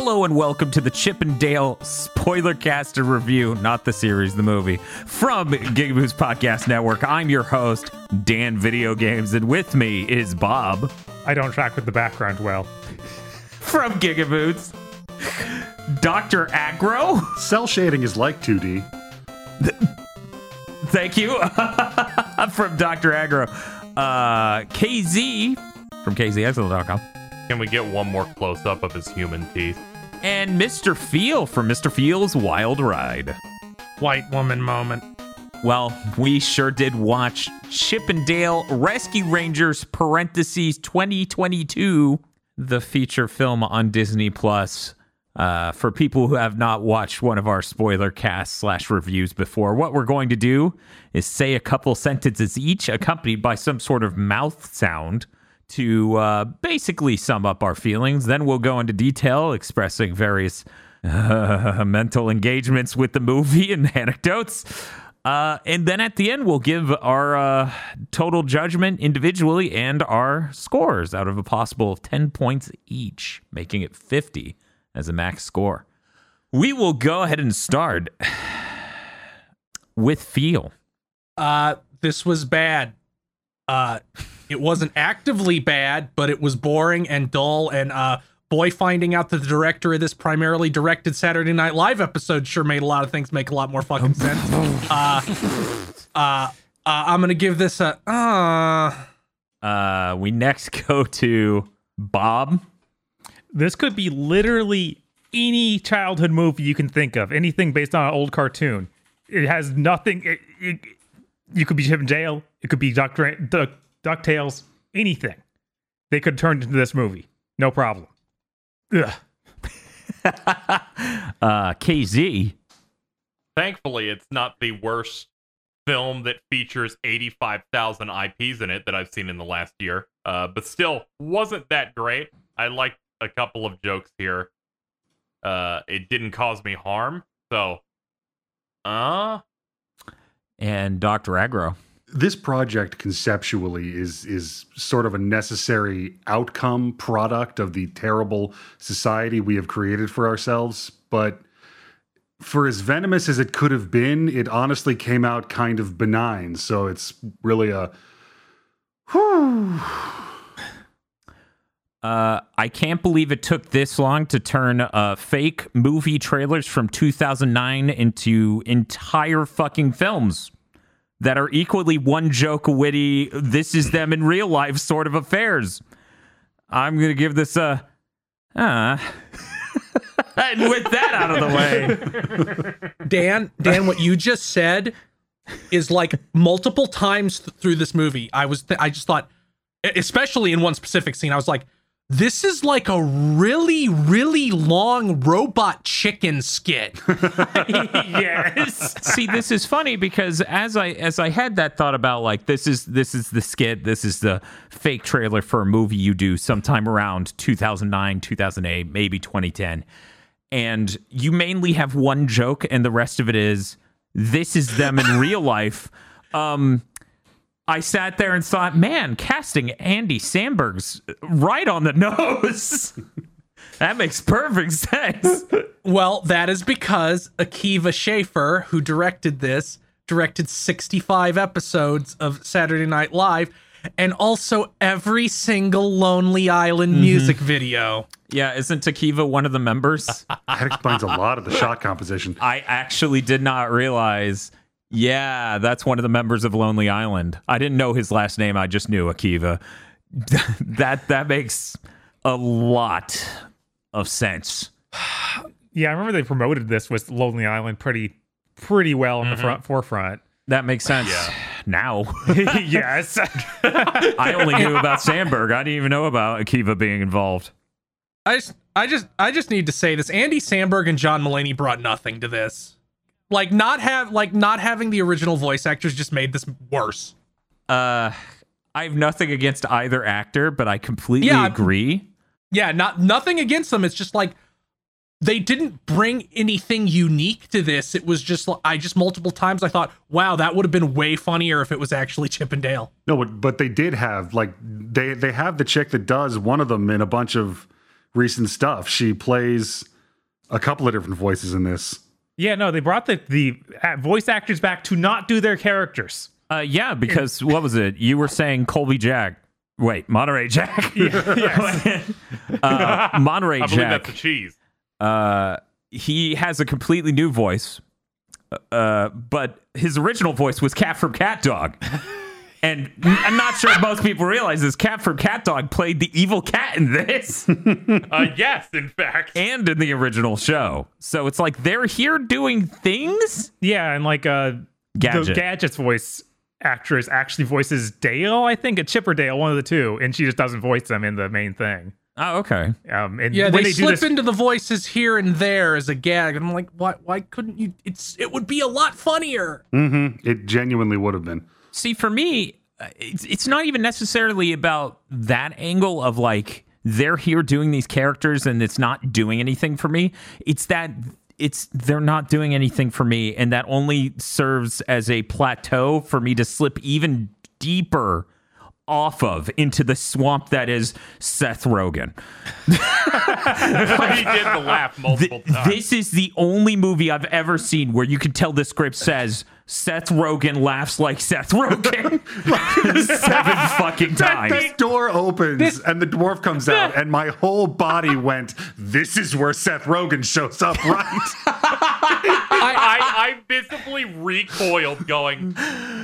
Hello and welcome to the Chip and Dale spoiler cast and review, not the series, the movie, from Gigaboos Podcast Network. I'm your host, Dan Video Games, and with me is Bob I don't track with the background well. from Gigaboos, Dr. Agro, Cell shading is like 2D. thank you, from Dr. Agro, uh, KZ from KZXL.com, Can we get one more close up of his human teeth? And Mr. Feel for Mr. Feel's Wild Ride. White woman moment. Well, we sure did watch Chip and Dale Rescue Rangers parentheses 2022, the feature film on Disney Plus. Uh, for people who have not watched one of our spoiler casts slash reviews before, what we're going to do is say a couple sentences each, accompanied by some sort of mouth sound to uh, basically sum up our feelings. Then we'll go into detail, expressing various uh, mental engagements with the movie and anecdotes. Uh, and then at the end, we'll give our uh, total judgment individually and our scores out of a possible 10 points each, making it 50 as a max score. We will go ahead and start with Feel. Uh, this was bad. Uh, it wasn't actively bad, but it was boring and dull. And uh, boy, finding out that the director of this primarily directed Saturday Night Live episode sure made a lot of things make a lot more fucking sense. Uh, uh, uh, I'm gonna give this a uh. Uh, we next go to Bob. This could be literally any childhood movie you can think of, anything based on an old cartoon. It has nothing. It, it, you could be Chip and Dale. It could be Doctor Duck, DuckTales. Anything. They could turn into this movie. No problem. Ugh. Uh, KZ. Thankfully, it's not the worst film that features 85,000 IPs in it that I've seen in the last year. Uh, but still, wasn't that great. I liked a couple of jokes here. Uh, it didn't cause me harm. So, uh, And Dr. Agro. This project conceptually is is sort of a necessary outcome product of the terrible society we have created for ourselves, but for as venomous as it could have been, it honestly came out kind of benign. So it's really a whew. Uh, I can't believe it took this long to turn uh, fake movie trailers from 2009 into entire fucking films that are equally one joke witty, this is them in real life sort of affairs. I'm going to give this a. Uh. and with that out of the way, Dan, Dan, what you just said is like multiple times th- through this movie. I was, th- I just thought, especially in one specific scene, I was like, this is like a really, really long robot chicken skit. yes. see this is funny because as i as i had that thought about like this is this is the skit this is the fake trailer for a movie you do sometime around 2009 2008 maybe 2010 and you mainly have one joke and the rest of it is this is them in real life um I sat there and thought, man, casting Andy Samberg's uh, right on the nose. that makes perfect sense. Well, that is because Akiva Schaffer, who directed this, directed 65 episodes of Saturday Night Live and also every single Lonely Island mm-hmm. music video. Yeah, isn't Takiva one of the members? that explains a lot of the shot composition. I actually did not realize. Yeah, that's one of the members of Lonely Island. I didn't know his last name. I just knew Akiva. that that makes a lot of sense. Yeah, I remember they promoted this with Lonely Island pretty pretty well in the mm-hmm. front forefront. That makes sense. Yeah. Now, yes. I only knew about Samberg. I didn't even know about Akiva being involved. I just I just I just need to say this. Andy Samberg and John Mulaney brought nothing to this. Like not have like not having the original voice actors just made this worse. Uh, I have nothing against either actor, but I completely Yeah. agree. Yeah, not nothing against them. It's just like they didn't bring anything unique to this. It was just I just multiple times I thought, wow, that would have been way funnier if it was actually Chip and Dale. No, but, but they did have like they they have the chick that does one of them in a bunch of recent stuff. She plays a couple of different voices in this. Yeah, no, they brought the the voice actors back to not do their characters. Uh, yeah, because what was it? You were saying Colby Jack. Wait, Monterey Jack. yes. uh, Monterey Jack. I believe Jack. that's the cheese. uh, he has a completely new voice, uh, but his original voice was Cat from Cat Dog. And I'm not sure if most people realize this. Cat from Cat Dog played the evil cat in this Uh, yes, in fact. and in the original show. So it's like they're here doing things. Yeah, and like uh Gadget. the Gadget's voice actress actually voices Dale, I think, a Chipper Dale, one of the two, and she just doesn't voice them in the main thing. Oh, okay. Um, and Yeah, when they, they, do slip this, into the voices here and there as a gag, and I'm like, why? Why couldn't you? It's it would be a lot funnier. hmm It genuinely would have been. See, for me, uh, it's it's not even necessarily about that angle of like they're here doing these characters and it's not doing anything for me. It's that it's they're not doing anything for me, and that only serves as a plateau for me to slip even deeper off of into the swamp that is Seth Rogen. he did the laugh multiple Th- times. this is the only movie I've ever seen where you can tell the script says Seth Rogen laughs like Seth Rogen seven fucking times. This door opens and the dwarf comes out, and my whole body went, This is where Seth Rogen shows up, right? I, I visibly recoiled, going,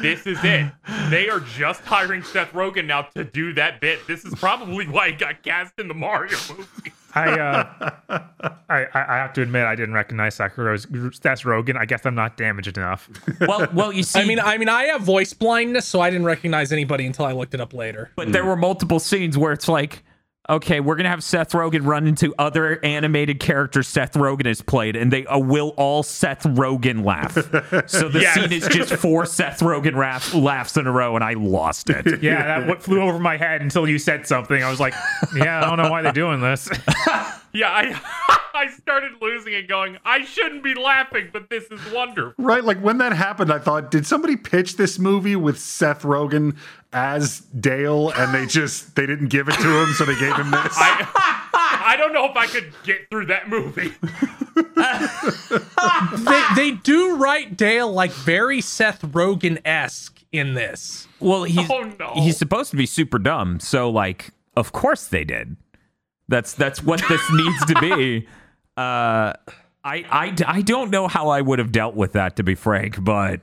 "This is it. They are just hiring Seth Rogen now to do that bit. This is probably why he got cast in the Mario movie." I, uh, I, I I have to admit, I didn't recognize Seth Ro- Seth Rogen. I guess I'm not damaged enough. Well, well, you see, I mean, I mean, I have voice blindness, so I didn't recognize anybody until I looked it up later. but there were multiple scenes where it's like, okay, we're gonna have Seth Rogen run into other animated characters Seth Rogen has played, and they uh, will all Seth Rogen laugh. So the Yes. scene is just four Seth Rogen laughs, laughs in a row, and I lost it. Yeah, that what flew over my head until you said something. I was like, yeah, I don't know why they're doing this. Yeah, I I started losing it, going, "I shouldn't be laughing, but this is wonderful." right? Like when that happened, I thought, Did somebody pitch this movie with Seth Rogen as Dale and they just they didn't give it to him, so they gave him this? I I don't know if I could get through that movie. they they do write Dale like very Seth Rogen esque in this. Well, he's Oh, no. he's supposed to be super dumb, so like, of course they did. That's that's what this needs to be. Uh, I, I I don't know how I would have dealt with that, to be frank, but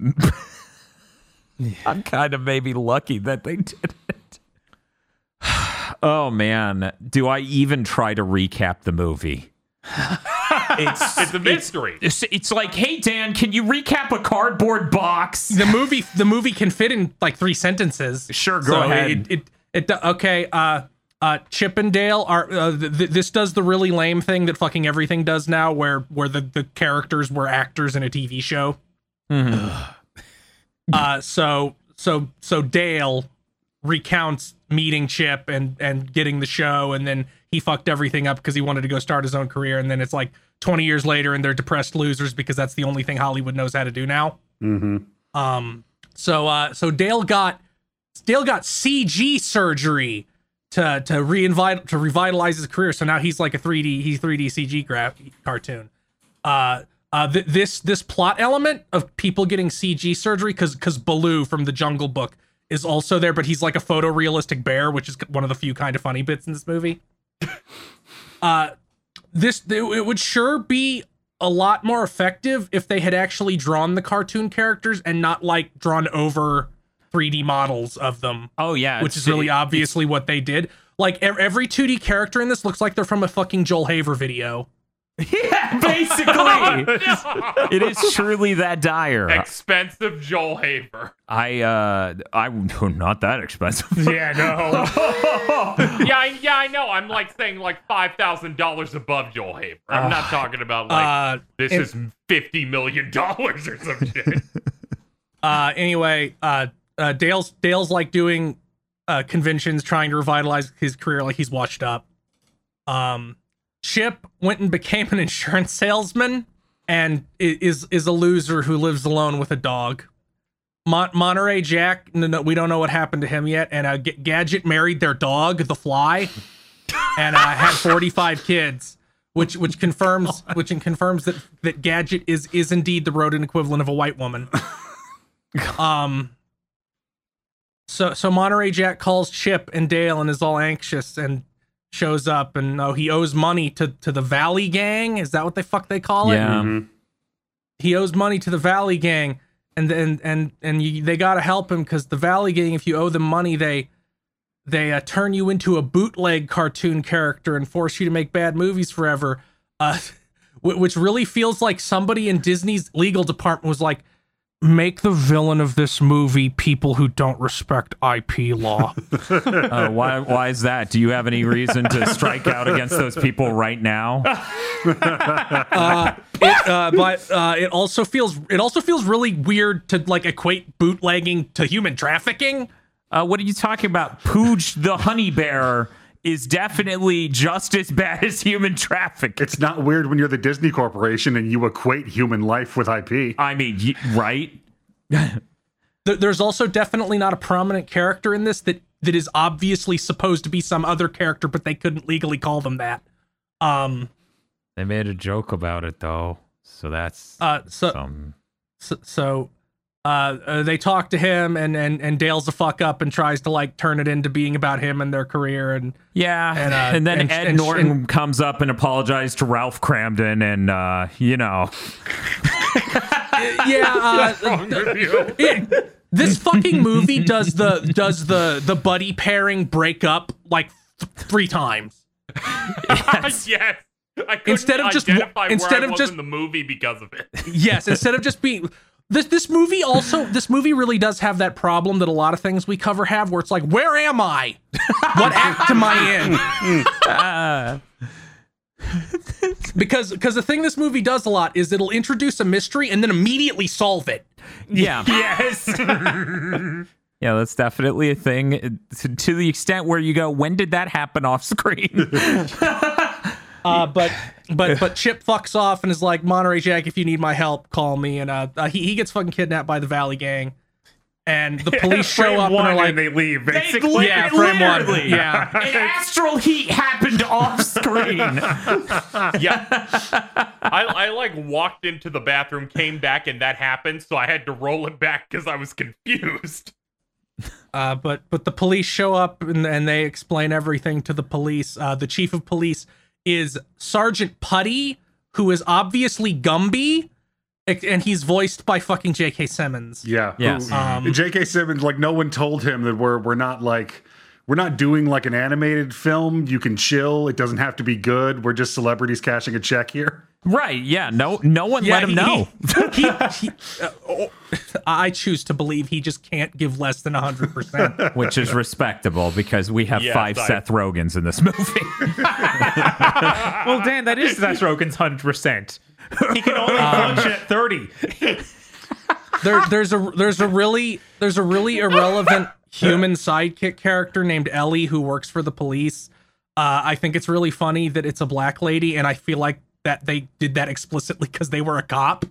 I'm kind of maybe lucky that they did it. oh man, do I even try to recap the movie? It's It's a mystery. It's, it's like, hey Dan, can you recap a cardboard box? The movie the movie can fit in like three sentences. Sure, go So ahead. It, it, it do- okay. Uh, uh, Chip and Dale are uh, th- th- this does the really lame thing that fucking everything does now, where where the the characters were actors in a TV show. Uh, so so so Dale recounts meeting Chip and and getting the show, and then he fucked everything up because he wanted to go start his own career, and then it's like 20 years later, and they're depressed losers because that's the only thing Hollywood knows how to do now. hmm Um, so uh, so Dale got Dale got CG surgery to to reinvite to revitalize his career. So now he's like a 3D he's 3D CG graph cartoon. Uh, uh, th- this this plot element of people getting CG surgery because because Baloo from the Jungle Book is also there, but he's like a photorealistic bear, which is one of the few kind of funny bits in this movie. uh, this it would sure be a lot more effective if they had actually drawn the cartoon characters and not like drawn over 3D models of them, Oh yeah, which is really obviously what they did. Like every 2D character in this looks like they're from a fucking Joel Haver video. Yeah, basically, it is truly that dire. Expensive Joel Haver. I uh, I not that expensive. yeah, no. Yeah, I, yeah, I know. I'm like saying like five thousand dollars above Joel Haver. I'm not talking about like Uh, this and- is fifty million dollars or some shit. uh anyway uh, uh dale's dale's like doing uh conventions trying to revitalize his career like he's washed up um chip went and became an insurance salesman and is is a loser who lives alone with a dog Mon- monterey jack no, no, we don't know what happened to him yet and uh, G- gadget married their dog the fly and uh, had 45 kids, which which confirms which confirms that that Gadget is is indeed the rodent equivalent of a white woman. Um. So so Monterey Jack calls Chip and Dale and is all anxious and shows up and oh he owes money to to the Valley Gang. Is that what they fuck they call it? Yeah. Mhm. he owes money to the Valley Gang, and and and and you, they gotta help him because the Valley Gang, if you owe them money, they they uh, turn you into a bootleg cartoon character and force you to make bad movies forever. Uh, which really feels like somebody in Disney's legal department was like, make the villain of this movie people who don't respect IP law. Uh, why? Why is that? Do you have any reason to strike out against those people right now? it, uh, but uh, it also feels it also feels really weird to like equate bootlegging to human trafficking. Uh, what are you talking about? Pooge the honey bear is definitely just as bad as human trafficking. It's not weird when you're the Disney Corporation and you equate human life with IP. I mean, y- right? There's also definitely not a prominent character in this that that is obviously supposed to be some other character, but they couldn't legally call them that. Um. They made a joke about it though, so that's Uh. So so. so uh, uh, they talk to him, and, and and Dale's a fuck up and tries to like turn it into being about him and their career, and Yeah, And, and, uh, then and- Ed and- Norton and- comes up and apologizes to Ralph Kramden, and uh, you know, yeah, uh, this fucking movie does the does the the buddy pairing break up like th- three times. yes. I couldn't Instead of just instead of just- in the movie because of it. Yes, instead of just being this this movie also this movie really does have that problem that a lot of things we cover have where it's like where am I? What act am I in? because because the thing this movie does a lot is it'll introduce a mystery and then immediately solve it. yeah, Yes. yeah, that's definitely a thing. To, to the extent where you go, when did that happen off screen? Uh, but but but Chip fucks off and is like Monterey Jack, if you need my help, call me. And uh, uh, he he gets fucking kidnapped by the Valley Gang, and the police show Frame up and are like, and they leave. Basically, yeah, frame one, Literally. yeah. An astral heat happened off screen. Yeah. I, I like walked into the bathroom, came back, and that happened, so I had to roll it back because I was confused. Uh, but but the police show up and, and they explain everything to the police. Uh, the chief of police is Sergeant Putty, who is obviously Gumby, and he's voiced by fucking J.K. Simmons. Yeah. Yes. Who- Um, J.K. Simmons, like no one told him that we're we're not like we're not doing like an animated film. You can chill. It doesn't have to be good. We're just celebrities cashing a check here. right? Yeah. No, no one let him he- know. He, he- uh, oh, I choose to believe he just can't give less than hundred percent. which is respectable because we have Yes, five I- Seth Rogens in this movie. well, Dan, that is Seth Rogen's hundred percent. He can only function at thirty. There, there's a there's a really there's a really irrelevant human sidekick character named Ellie who works for the police. Uh, I think it's really funny that it's a black lady, and I feel like that they did that explicitly because they were a cop.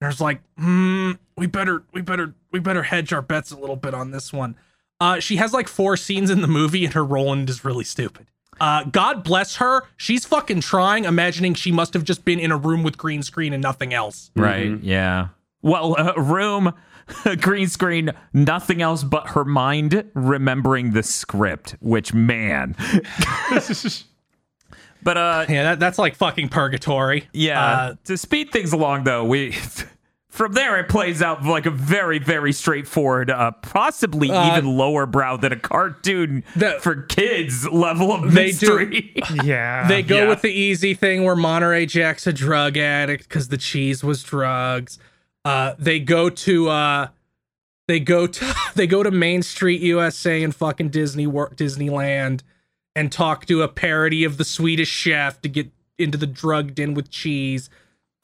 There's like, hmm, we better we better we better hedge our bets a little bit on this one. Uh, she has like four scenes in the movie, and her Roland is really stupid. Uh, God bless her. She's fucking trying, imagining she must have just been in a room with green screen and nothing else. right? Yeah. Well, a room, green screen, nothing else but her mind remembering the script. Which man. but uh, Yeah, that, that's like fucking purgatory. yeah. Uh, to speed things along, though, we. From there, it plays out like a very, very straightforward, uh, possibly Uh, even lower brow than a cartoon the- for kids level of They do- mystery. Yeah. they go yeah. with the easy thing where Monterey Jack's a drug addict because the cheese was drugs. Uh, they go to uh, they go to they go to Main Street USA and fucking Disney Wor- Disneyland and talk to a parody of the Swedish Chef to get into the drug den with cheese.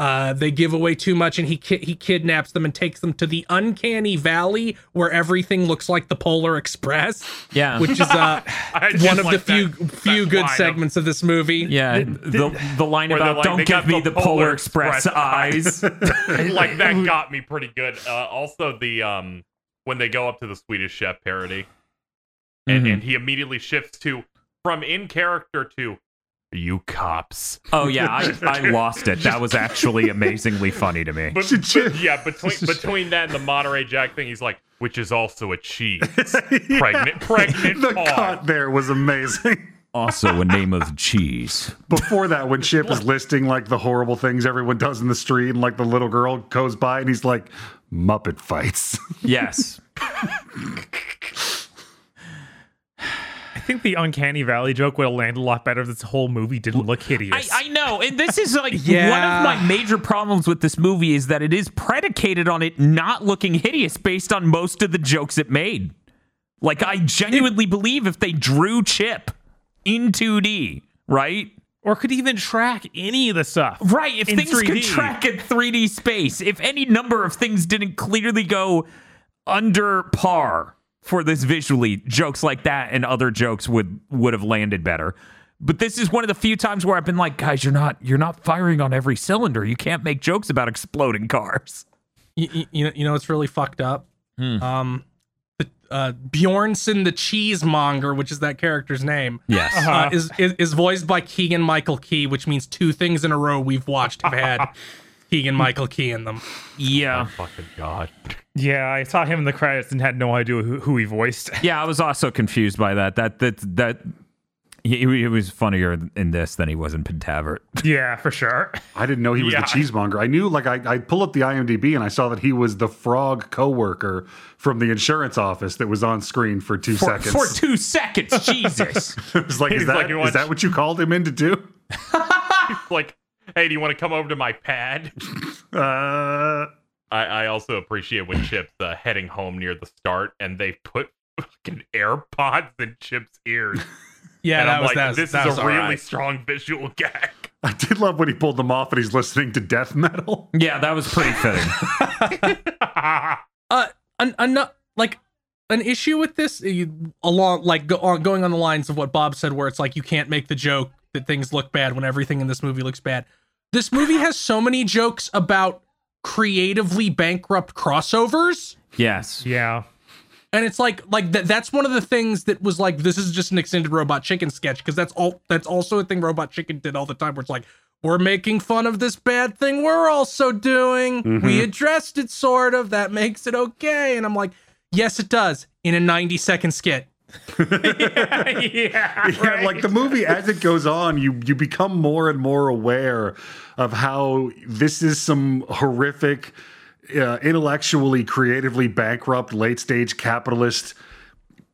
Uh, they give away too much, and he ki- he kidnaps them and takes them to the uncanny valley where everything looks like the Polar Express, yeah. which is uh, one of the few that- few that good line of- segments of this movie. Yeah, the the line about like, "Don't give me the the Polar Express, Express eyes." like that got me pretty good. Uh, also, the um when they go up to the Swedish Chef parody, and, Mhm. and he immediately shifts to from in character to you cops. Oh yeah, I, I lost it. That was actually amazingly funny to me. But, but- yeah, between between that and the Monterey Jack thing, he's like, which is also a cheese. Pregnant, pregnant the pause. cut there was amazing. Also a name of cheese. Before that, when Chip is listing like the horrible things everyone does in the street, and like the little girl goes by and he's like, Muppet fights. Yes. I think the uncanny valley joke would have landed a lot better if this whole movie didn't look hideous. I know, and this is like one of my major problems with this movie is that it is predicated on it not looking hideous based on most of the jokes it made. Like I genuinely believe if they drew Chip in 2D, right? or could even track any of the stuff. Right, if in things could 3D. track in 3D space, if any number of things didn't clearly go under par for this visually, jokes like that and other jokes would would have landed better. But this is one of the few times where I've been like, guys, you're not you're not firing on every cylinder. You can't make jokes about exploding cars. You, you, know, you know, it's really fucked up. Hmm. Um, the, uh, Bjornson the cheesemonger, which is that character's name, Yes. Uh-huh. uh, is, is is voiced by Keegan Michael Key, which means two things in a row we've watched have had Keegan Michael Key in them. Yeah. Oh, fucking god. Yeah, I saw him in the credits and had no idea who, who he voiced. Yeah, I was also confused by that. That that that he, he was funnier in this than he was in Pentaverate. yeah, for sure. I didn't know he was Yeah. the cheesemonger. I knew, like, I, I pull up the IMDb and I saw that he was the frog coworker from the insurance office that was on screen for two For, seconds. for two seconds, Jesus. it was like, is He's that, like, is that what you called him in to do? like, hey, do you want to come over to my pad? Uh, I, I also appreciate when Chip's uh, heading home near the start and they put fucking AirPods in Chip's ears. Yeah, and that I'm was like, that. this that is was a really right. strong visual gag. I did love when he pulled them off and he's listening to death metal. yeah, that was pretty fitting. uh an, an like an issue with this you, along like go on, going on the lines of what Bob said where it's like you can't make the joke that things look bad when everything in this movie looks bad. This movie has so many jokes about creatively bankrupt crossovers. Yes. Yeah. and it's like like that that's one of the things that was like this is just an extended robot chicken sketch because that's all that's also a thing robot chicken did all the time where it's like we're making fun of this bad thing we're also doing. Mm-hmm. We addressed it sort of. That makes it okay. And i'm like yes it does in a 90 second skit yeah. Yeah, like the movie as it goes on, you you become more and more aware of how this is some horrific, uh, intellectually, creatively bankrupt, late stage capitalist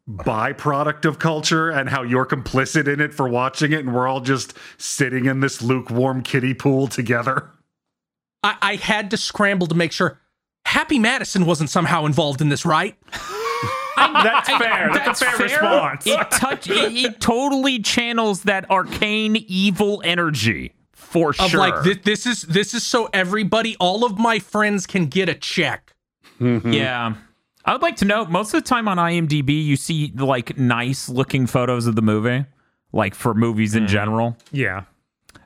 byproduct of culture, and how you're complicit in it for watching it, and we're all just sitting in this lukewarm kiddie pool together. I, I had to scramble to make sure happy madison wasn't somehow involved in this right That's fair. That's, a fair, response. It touch it, it totally channels that arcane evil energy for of sure. like this, this is this is so everybody all of my friends can get a check mm-hmm. Yeah. I would like to know most of the time on IMDb you see like nice looking photos of the movie, like for movies in mm-hmm. general. yeah.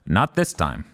Not this time.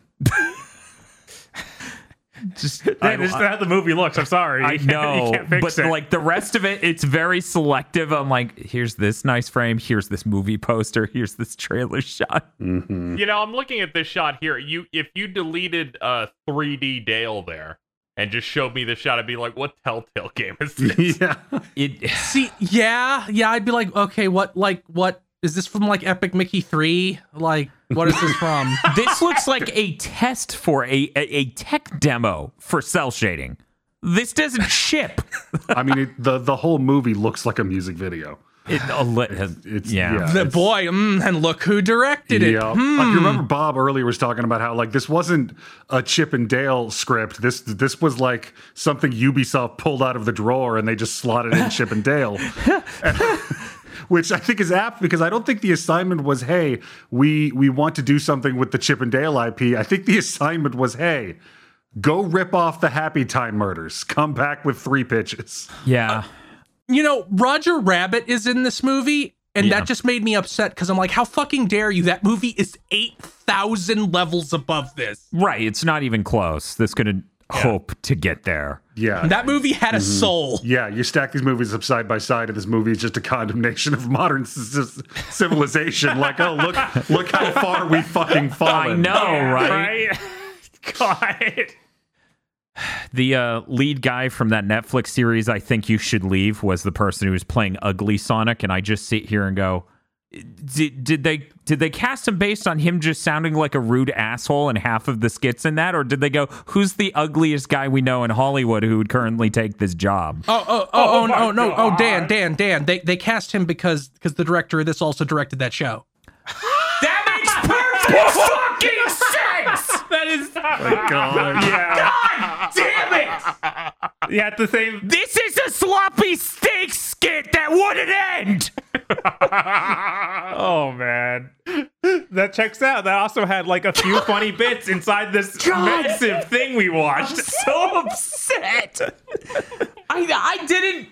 Just That is how the movie looks. I'm sorry. I know, You can't fix but it. like the rest of it, it's very selective. I'm like, here's this nice frame, here's this movie poster, here's this trailer shot. You know, I'm looking at this shot here. You, if you deleted uh 3D Dale there and just showed me the shot, I'd be like, "What Telltale game is this?" yeah, It See, yeah, yeah, I'd be like, okay, what, like, what is this from? Like Epic Mickey Three? Like, what is this from? this looks like a test for a, a, a tech demo for cell shading. This doesn't ship. I mean, it, the the whole movie looks like a music video. It, a li- It's yeah. yeah the it's- boy, mm, and look who directed it. Yeah, Hmm. like you remember Bob earlier was talking about how like this wasn't a Chip and Dale script. This this was like something Ubisoft pulled out of the drawer and they just slotted in Chip and Dale. Which I think is apt because I don't think the assignment was, hey, we we want to do something with the Chip and Dale IP. I think the assignment was, hey, go rip off the Happy Time murders. Come back with three pitches. Yeah. Uh, you know, Roger Rabbit is in this movie, and Yeah. that just made me upset because I'm like, how fucking dare you? That movie is eight thousand levels above this. Right. It's not even close. This could have hope to get there. Yeah. That movie had a soul. yeah, you stack these movies up side by side, and this movie is just a condemnation of modern c- c- civilization. like, oh, look, look how far we fucking fallen. I know, right? right? God. The uh, lead guy from that Netflix series, I think you should leave, was the person who was playing Ugly Sonic, and I just sit here and go, did, did they did they cast him based on him just sounding like a rude asshole in half of the skits in that, or did they go, who's the ugliest guy we know in Hollywood who would currently take this job? Oh, oh, oh, oh, my no, no, oh, Dan, Dan, Dan. They they cast him because because the director of this also directed that show. That makes perfect fucking sense. That is. My God. Yeah. Damn it! Yeah, at the same. This is a sloppy steak skit that wouldn't end. Oh, man. That checks out. That also had like a few funny bits inside this massive thing we watched. so upset. I I didn't.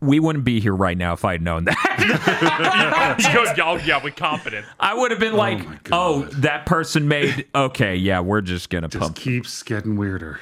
We wouldn't be here right now if I'd known that. oh, yeah, with confidence. I would have been oh like, my "Oh, that person made okay, yeah, we're just gonna Just pump." keeps getting weirder.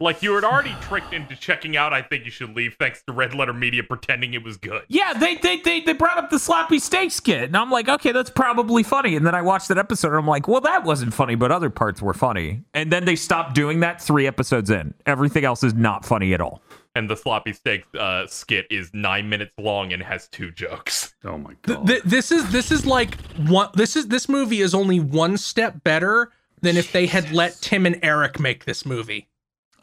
Like you had already tricked into checking out. I think you should leave, thanks to Red Letter Media pretending it was good. Yeah, they, they they they brought up the sloppy steak skit, and I'm like, okay, that's probably funny. And then I watched that episode, and I'm like, well, that wasn't funny, but other parts were funny. And then they stopped doing that three episodes in. Everything else is not funny at all. And the sloppy steak uh, skit is nine minutes long and has two jokes. Oh my Th- God. th- this is this is like one. This is this movie is only one step better than if they had let Tim and Eric make this movie.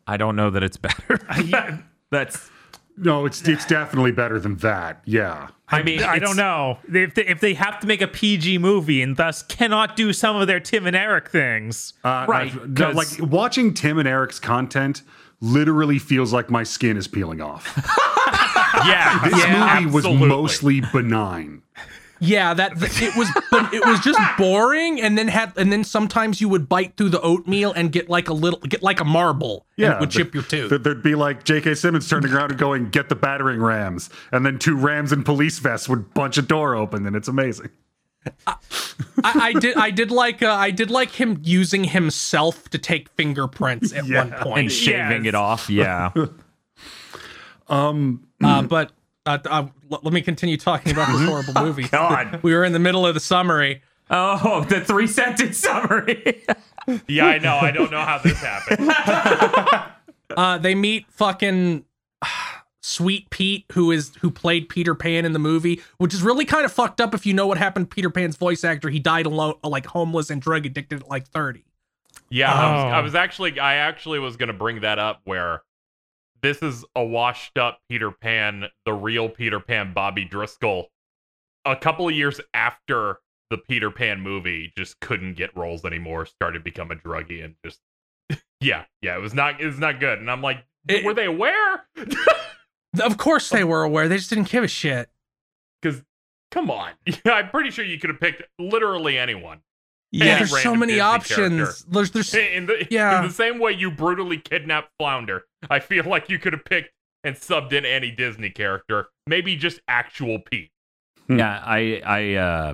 I don't know that it's better. that's. no, it's it's definitely better than that. Yeah. I mean, I don't know if they, if they have to make a PG movie and thus cannot do some of their Tim and Eric things. Uh, Right, I've- no, 'cause- like watching Tim and Eric's content literally feels like my skin is peeling off. Yeah, This movie was mostly benign. Yeah, that th- it was, but it was just boring, and then had, and then sometimes you would bite through the oatmeal and get like a little, get like a marble, and it would th- chip your tooth. th- There'd be like J.K. Simmons turning around and going, "Get the battering rams," and then two rams in police vests would bunch a door open, and it's amazing. I, I did, I did like, uh, I did like him using himself to take fingerprints at Yeah. one and shaving Yes. it off. Yeah. um. Uh, but uh, uh, l- let me continue talking about this horrible movie. God. We were in the middle of the summary. Oh, the three sentence summary. Yeah, I know. I don't know how this happened. Uh, they meet fucking Sweet Pete, who is who played Peter Pan in the movie, which is really kind of fucked up if you know what happened. to Peter Pan's voice actor, he died alone, like homeless and drug addicted at like thirty. Yeah, I, was, I Oh. was actually, I actually was going to bring that up where this is a washed up Peter Pan, the real Peter Pan, Bobby Driscoll. A couple of years after the Peter Pan movie, just couldn't get roles anymore. Started to become a druggie and just, yeah, yeah, it was not, it was not good. And I'm like, It- were they aware? Of course they were aware. They just didn't give a shit. Because come on, yeah, I'm pretty sure you could have picked literally anyone. Yeah. There's so many Disney options. character. There's there's In the, Yeah. in the same way you brutally kidnapped Flounder, I feel like you could have picked and subbed in any Disney character, maybe just actual Pete. Yeah, I, I, uh,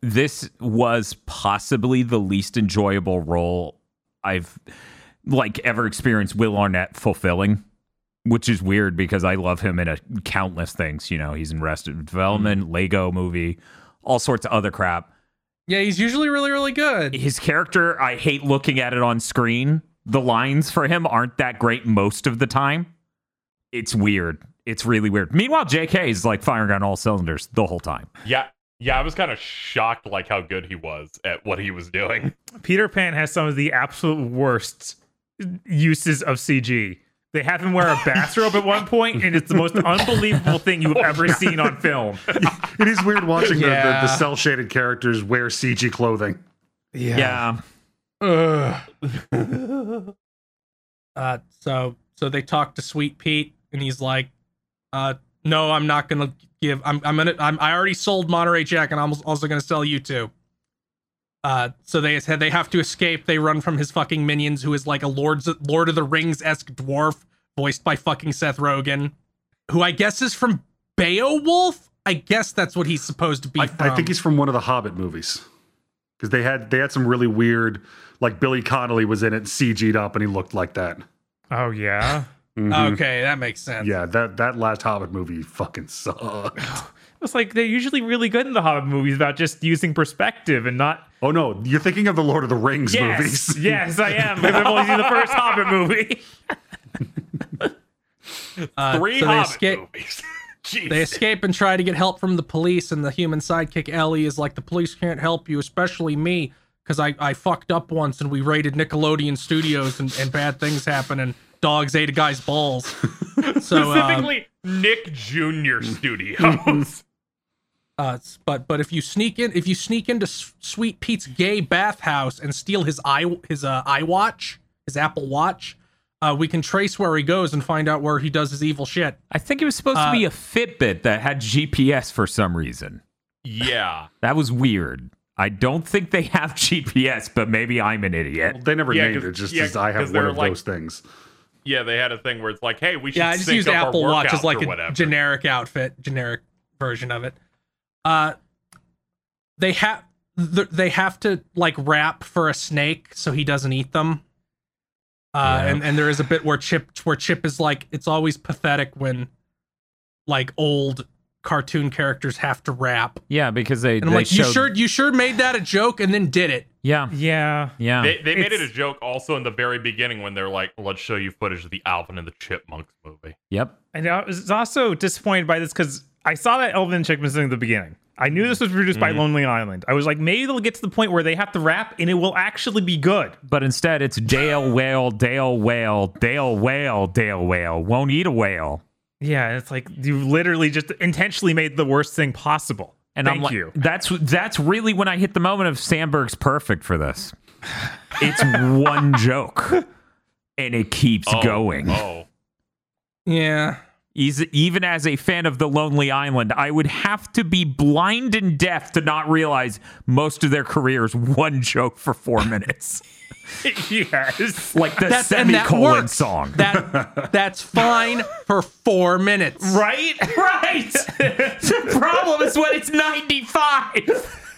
this was possibly the least enjoyable role I've like ever experienced Will Arnett fulfilling, which is weird because I love him in a countless things. You know, he's in Arrested Development, Lego Movie, all sorts of other crap. Yeah. He's usually really really good. His character, I hate looking at it on screen. The lines for him aren't that great most of the time. It's weird. It's really weird. Meanwhile, JK is like firing on all cylinders the whole time. Yeah, yeah, I was kind of shocked like how good he was at what he was doing. Peter Pan has some of the absolute worst uses of CG. They have him wear a bathrobe at one point, and it's the most unbelievable thing you've ever seen on film. It is weird watching the, the, the cell shaded characters wear CG clothing. Yeah. Uh, so so they talk to Sweet Pete, and he's like, uh, "No, I'm not gonna give. I'm I'm gonna. I'm, I already sold Monterey Jack, and I'm also gonna sell you too." Uh, so they said they have to escape. They run from his fucking minions, who is like a Lord's Lord of the Rings esque dwarf, voiced by fucking Seth Rogen, who I guess is from Beowulf. I guess that's what he's supposed to be I, from. I think he's from one of the Hobbit movies because they had they had some really weird like Billy Connolly was in it, CG'd up, and he looked like that. Oh yeah. Mhm. Okay, that makes sense. Yeah, that that last Hobbit movie fucking sucked. It's like they're usually really good in the Hobbit movies about just using perspective and not. Oh no, you're thinking of the Lord of the Rings Yes, movies. yes, I am because I've only seen the first Hobbit movie. Uh, Three so they Hobbit escape. movies. Jeez. They escape and try to get help from the police, and the human sidekick Ellie is like, "The police can't help you, especially me, because I, I fucked up once and we raided Nickelodeon Studios and, and bad things happen and dogs ate a guy's balls." So, uh, Specifically, Nick Jr. Studios. Uh, but but if you sneak in, if you sneak into S- Sweet Pete's gay bathhouse and steal his eye his uh, iWatch, his Apple Watch, uh, we can trace where he goes and find out where he does his evil shit. I think it was supposed Uh, to be a Fitbit that had GPS for some reason. yeah. That was weird. I don't think they have GPS, but maybe I'm an idiot. They never Yeah, named 'cause- it, just yeah, as I 'cause have one of like- those things. Yeah, they had a thing where it's like, hey, we should Yeah, I just sync used Apple Watch as like a whatever. generic outfit, generic version of it. Uh, they have they have to like wrap for a snake so he doesn't eat them. Uh, Yeah. and and there is a bit where Chip where Chip is like, it's always pathetic when like old cartoon characters have to rap. Yeah, because they. And I'm they like, you sure you sure made that a joke and then did it. Yeah, Yeah. yeah. They, they made it a joke also in the very beginning when they're like, let's show you footage of the Alvin and the Chipmunks movie. yep. And I was also disappointed by this because I saw that Elvin Chick was in the beginning. I knew this was produced by mm-hmm. Lonely Island. I was like, maybe they'll get to the point where they have to rap and it will actually be good. But instead, it's Dale Whale, Dale Whale, Dale Whale, Dale Whale. Won't eat a whale. Yeah, it's like you literally just intentionally made the worst thing possible. And Thank I'm like, you. that's that's really when I hit the moment of Samberg's perfect for this. It's one joke, and it keeps Oh, going. Oh. Yeah. Even as a fan of The Lonely Island, I would have to be blind and deaf to not realize most of their careers one joke for four minutes, yes. like the That's and that semicolon song. That that's fine for four minutes. Right? right. the problem is when it's ninety-five.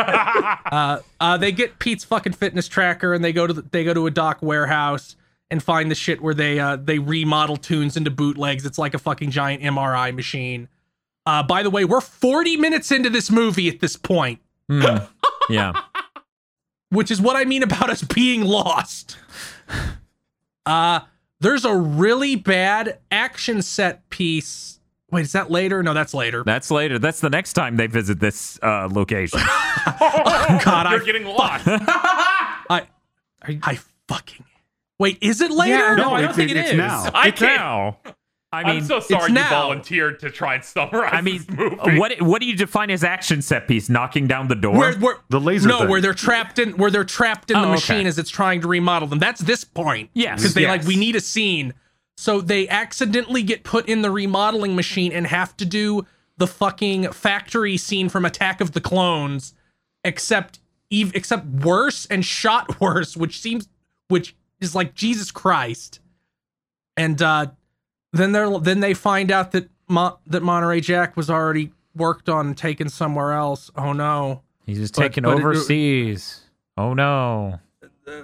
Uh, they get Pete's fucking fitness tracker and they go to the, they go to a dock warehouse and find the shit where they uh they remodel tunes into bootlegs. It's like a fucking giant MRI machine. Uh, by the way, we're 40 minutes into this movie at this point, Hmm. Yeah. which is what I mean about us being lost. Uh, there's a really bad action set piece. Wait, is that later? No, that's later. That's later. That's the next time they visit this uh, location. God, You're I, getting lost. I, I fucking. Wait, is it later? no, I don't think it it's is. now. I It's can't. now. I mean, I'm so sorry you now. volunteered to try and summarize I mean, this movie. Uh, what what do you define as action set piece? Knocking down the door? Where, where, The laser No, thing. where they're trapped in where they're trapped in Oh, the okay. machine as it's trying to remodel them. That's this point. Yes, because they yes. like we need a scene, so they accidentally get put in the remodeling machine and have to do the fucking factory scene from Attack of the Clones, except ev- except worse and shot worse, which seems which is like Jesus Christ. And uh, then they're then they find out that Mo- that Monterey Jack was already worked on and taken somewhere else. Oh no. He's just But- taking but it- overseas. oh no.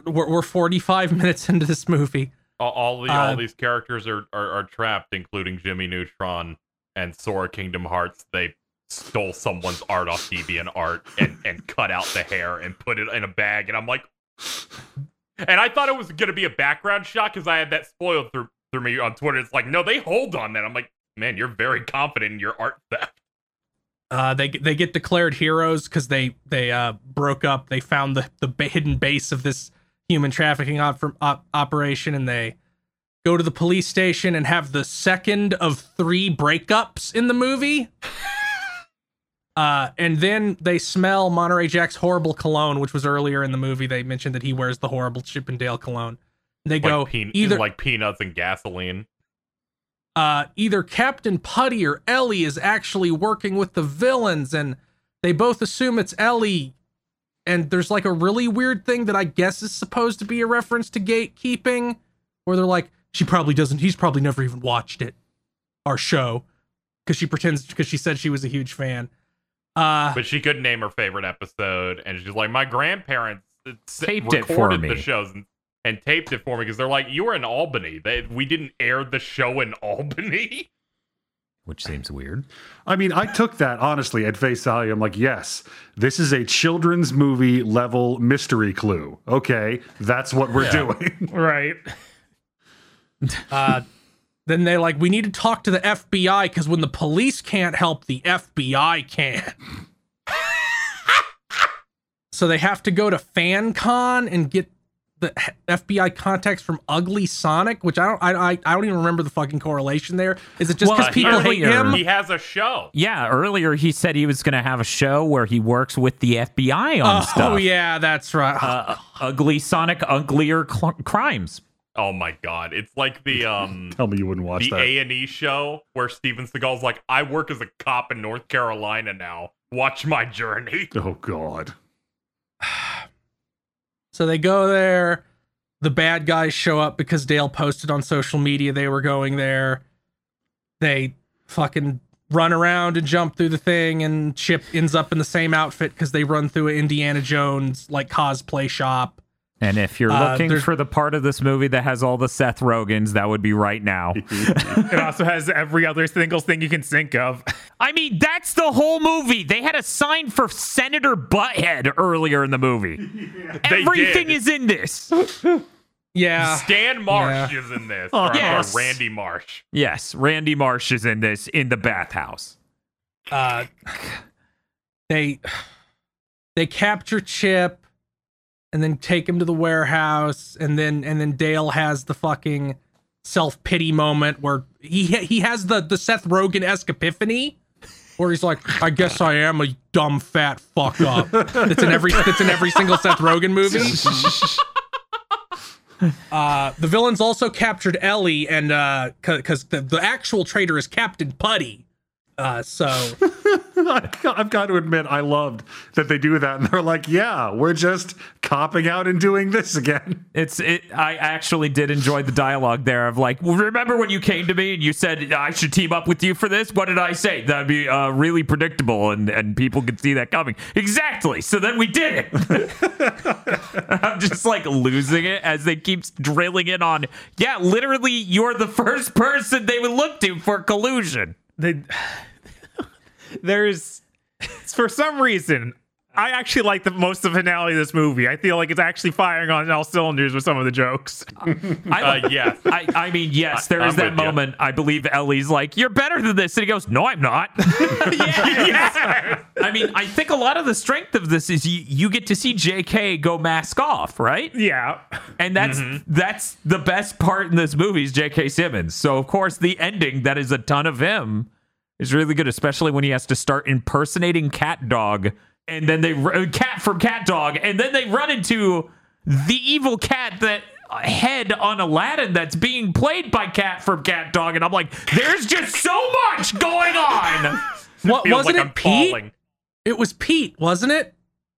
we're, we're 45 minutes into this movie. all, all, the, Uh, all these characters are, are, are trapped, including Jimmy Neutron and Sora Kingdom Hearts. They stole someone's art off Deviant Art and, and cut out the hair and put it in a bag. And I'm like, and I thought it was going to be a background shot because I had that spoiled through, through me on Twitter. It's like, no, they hold on that. I'm like, man, you're very confident in your art theft. Uh, they they get declared heroes because they they uh, broke up. They found the the hidden base of this human trafficking op- op- operation, and they go to the police station and have the second of three breakups in the movie. Uh, and then they smell Monterey Jack's horrible cologne, which was earlier in the movie. They mentioned that he wears the horrible Chippendale cologne. They go Like, pe- either like peanuts and gasoline. uh, either Captain Putty or Ellie is actually working with the villains, and they both assume it's Ellie. And there's like a really weird thing that I guess is supposed to be a reference to gatekeeping, where they're like, she probably doesn't, he's probably never even watched it, our show, because she pretends, because she said she was a huge fan. Uh, But she couldn't name her favorite episode. And she's like, my grandparents s- Taped it for me. the shows. And and taped it for me because they're like, "You were in Albany. They, we didn't air the show in Albany." Which seems weird. I mean, I took that honestly at face value. I'm like, yes, this is a children's movie level mystery clue. Okay, that's what we're doing. Right. Uh, then they're like, we need to talk to the FBI because when the police can't help, the FBI can. so they have to go to FanCon and get the FBI contacts from Ugly Sonic, which I don't, I, I, I don't even remember the fucking correlation there. Is it just Well, because people hate him? He has a show. Yeah, earlier he said he was going to have a show where he works with the FBI on Oh stuff. Oh yeah, that's right. Uh, ugly Sonic, uglier cl- crimes. Oh my god, it's like the um Tell me you wouldn't watch the that. A and E show where Steven Seagal's like, "I work as a cop in North Carolina now. Watch my journey." oh God. So they go there. The bad guys show up because Dale posted on social media they were going there. They fucking run around and jump through the thing, and Chip ends up in the same outfit because they run through an Indiana Jones like cosplay shop. And if you're Uh, looking for the part of this movie that has all the Seth Rogens, that would be right now. It also has every other single thing you can think of. I mean, that's the whole movie. They had a sign for Senator Butthead earlier in the movie. They Everything did. is in this. Yeah. Stan Marsh is in this. Oh, or, or. Randy Marsh. Yes, Randy Marsh is in this in the bathhouse. uh they they capture chip and then take him to the warehouse and then and then dale has the fucking self-pity moment where he he has the the seth rogen-esque epiphany where he's like i guess i am a dumb fat fuck up. It's in every it's in every single seth rogen movie. Uh the villains also captured ellie and uh because the, the actual traitor is captain putty. Uh so I've got to admit, I loved that they do that, and they're like, "Yeah, we're just copping out and doing this again." It's it. I actually did enjoy the dialogue there of like, well, remember when you came to me and you said I should team up with you for this? What did I say? That'd be uh, really predictable and and people could see that coming. Exactly. So then we did it. I'm just like losing it as they keep drilling in on. Yeah, literally, you're the first person they would look to for collusion. They, there's for some reason I actually like the most of the finale of this movie. I feel like it's actually firing on all cylinders with some of the jokes. I, Uh, yes. I, I mean, yes, there I- is I'm that with you. moment. I believe Ellie's like, "You're better than this," and he goes, "No, I'm not." yeah. I mean, I think a lot of the strength of this is you, you get to see J.K. go mask off, right? Yeah. And that's that's the best part in this movie is J.K. Simmons. So of course the ending that is a ton of him is really good, especially when he has to start impersonating Cat Dog, and then they uh, Cat from Cat Dog, and then they run into the evil cat that uh, head on Aladdin that's being played by Cat from Cat Dog, and I'm like, there's just so much going on. what wasn't like it pete. It was Pete, wasn't it?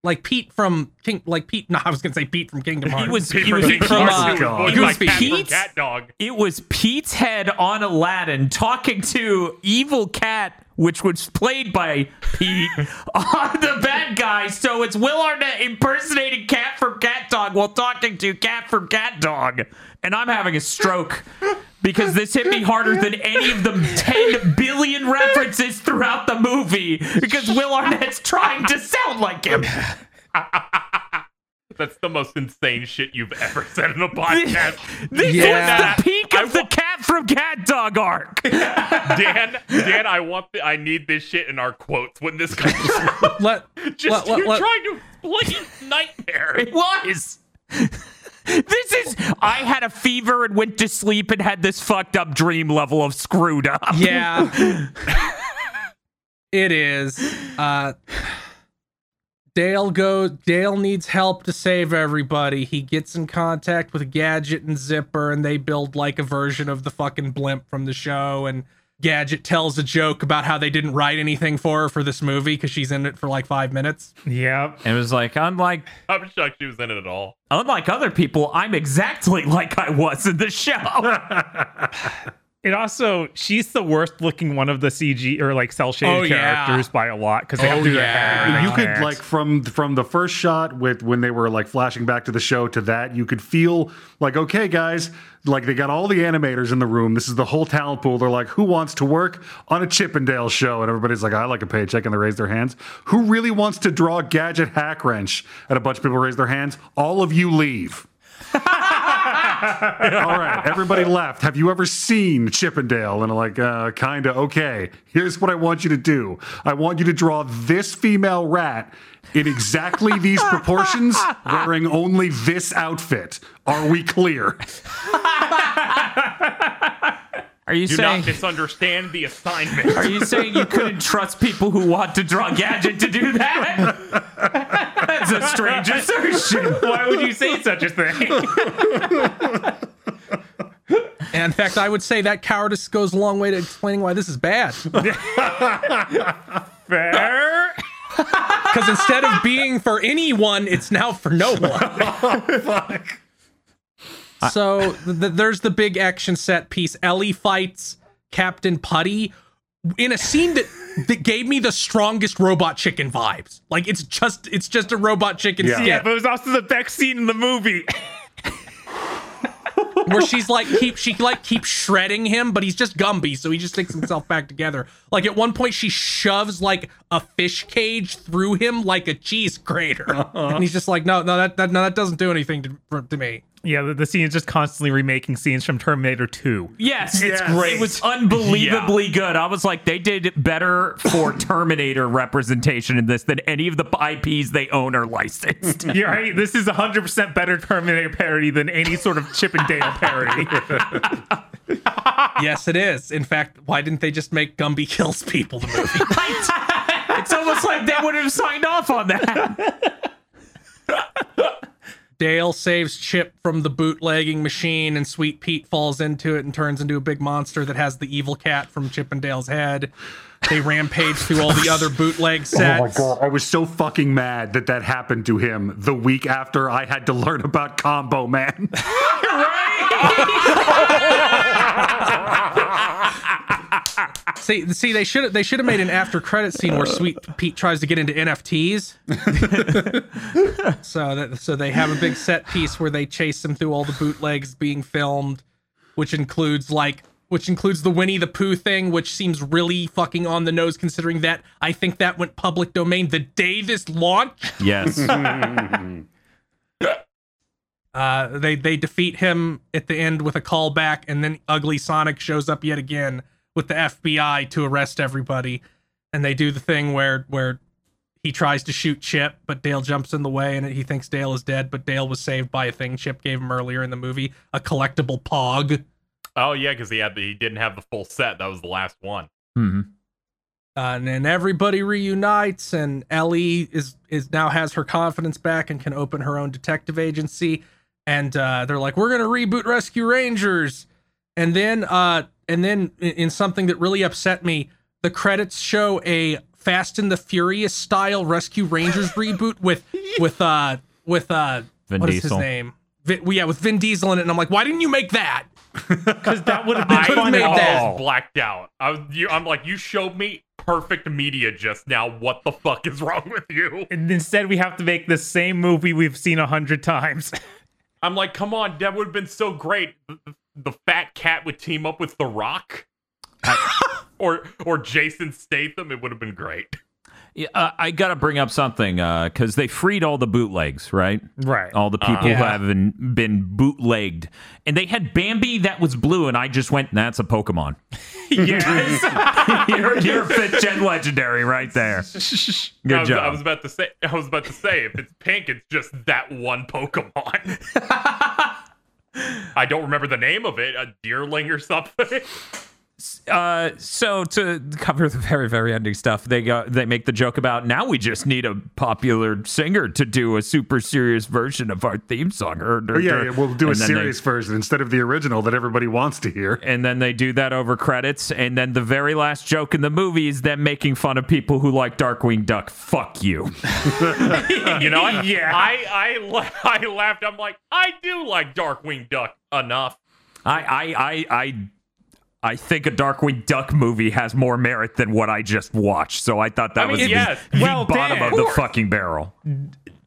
Like Pete from King, like Pete. No, I was gonna say Pete from Kingdom Hearts. He was Pete he from was King Pete- from, uh, who was It was cat Pete's- Cat Dog. It was Pete's head on Aladdin talking to evil cat, which was played by Pete on the bad guy. So it's Will Arnett impersonating Cat from Cat Dog while talking to Cat from Cat Dog. And I'm having a stroke because this hit me harder than any of the 10 billion references throughout the movie because Will Arnett's trying to sound like him. That's the most insane shit you've ever said in a podcast. This Yeah. was the peak I of the Cat from Cat Dog arc. Dan, Dan, I want, the, I need this shit in our quotes when this comes. out. let, Just let- let- you're let- trying to explain nightmare. It was. This is. I had a fever and went to sleep and had this fucked up dream level of screwed up. yeah, it is. Uh, Dale goes. Dale needs help to save everybody. He gets in contact with Gadget and Zipper, and they build like a version of the fucking blimp from the show. And Gadget tells a joke about how they didn't write anything for her for this movie because she's in it for like five minutes. Yep. And it was like, unlike I'm shocked she was in it at all. unlike other people, I'm exactly like I was in the show. It also she's the worst looking one of the CG or like cell shaded Oh, yeah. characters by a lot because they have Oh, to do their yeah. hair. and you they could can't. like from from the first shot with when they were like flashing back to the show to that you could feel like okay guys like they got all the animators in the room this is the whole talent pool they're like who wants to work on a chippendale show and everybody's like i like a paycheck and they raise their hands who really wants to draw gadget hackwrench and a bunch of people raise their hands all of you leave all right, everybody left. Have you ever seen Chippendale? And I'm like, uh, kinda. Okay, here's what I want you to do. I want you to draw this female rat in exactly these proportions, wearing only this outfit. Are we clear? Are you Do saying? not misunderstand the assignment. Are you saying you couldn't trust people who want to draw gadget to do that? That's a strange assertion. Why would you say such a thing? And in fact, I would say that cowardice goes a long way to explaining why this is bad. Fair. Because instead of being for anyone, it's now for no one. Fuck. So th- th- there's the big action set piece. Ellie fights Captain Putty in a scene that that gave me the strongest robot chicken vibes. Like it's just it's just a robot chicken Yeah. skit Yeah, but it was also the best scene in the movie. where she's like keep she like keeps shredding him, but he's just Gumby, so he just takes himself back together. Like at one point, she shoves like a fish cage through him like a cheese grater, uh-huh. and he's just like, no, no, that, that no, that doesn't do anything to, for- to me. Yeah, the, the scene is just constantly remaking scenes from Terminator 2. Yes, it's Yes. great. It was unbelievably good. I was like, they did better for Terminator representation in this than any of the IPs they own or licensed. You're right. This is 100% better Terminator parody than any sort of Chip and Dale parody. yes, it is. In fact, why didn't they just make Gumby kills people the movie? it's almost like they would have signed off on that. Dale saves Chip from the bootlegging machine, and Sweet Pete falls into it and turns into a big monster that has the evil cat from Chip and Dale's head. They rampage through all the other bootleg sets. Oh my god, I was so fucking mad that that happened to him the week after I had to learn about Combo Man. See, see, they should they should have made an after credit scene where Sweet Pete tries to get into NFTs. so that so they have a big set piece where they chase him through all the bootlegs being filmed, which includes like which includes the Winnie the Pooh thing, which seems really fucking on the nose considering that I think that went public domain the day this launched. Yes. Uh, they they defeat him at the end with a callback, and then Ugly Sonic shows up yet again with the FBI to arrest everybody. And they do the thing where where he tries to shoot Chip, but Dale jumps in the way, and he thinks Dale is dead. But Dale was saved by a thing Chip gave him earlier in the movie, a collectible Pog. Oh yeah, because he had the, he didn't have the full set. That was the last one. hmm Uh, and then everybody reunites, and Ellie is is now has her confidence back and can open her own detective agency. And uh, they're like, "We're gonna reboot Rescue Rangers." And then, uh, and then in, in something that really upset me, the credits show a Fast and the Furious style Rescue Rangers reboot with with uh with uh Vin what is his name? Vin, well, yeah, with Vin Diesel in it. And I'm like, why didn't you make that? Because that would have been could've fun. made at that. all. blacked out. I was, you, I'm like, you showed me perfect media just now. What the fuck is wrong with you? And instead, we have to make the same movie we've seen a hundred times. I'm like, come on, that would have been so great. The, the- the fat cat would team up with The Rock, or or Jason Statham. It would have been great. Yeah, uh, I got to bring up something because they freed all the bootlegs, right? right. All the people who Yeah. haven't been bootlegged. And they had Bambi that was blue, and I just went, that's a Pokemon. yes. you're, you're a fifth gen legendary right there. Good I was, job. I was about to say. I was about to say, if it's pink, it's just that one Pokemon. I don't remember the name of it. A Deerling or something. uh, so to cover the very very ending stuff, they go they make the joke about now we just need a popular singer to do a super serious version of our theme song. Or, Oh, yeah, yeah, we'll do a and then they- serious version instead of the original that everybody wants to hear. and then they do that over credits, and then the very last joke in the movie is them making fun of people who like Darkwing Duck. Fuck you. You know, I, Yeah. I, I, la- I laughed. I'm like, I do like Darkwing Duck enough. I I I I I think a Darkwing Duck movie has more merit than what I just watched. So I thought that I mean, was yes. the, the Well, bottom Dan, of the fucking barrel.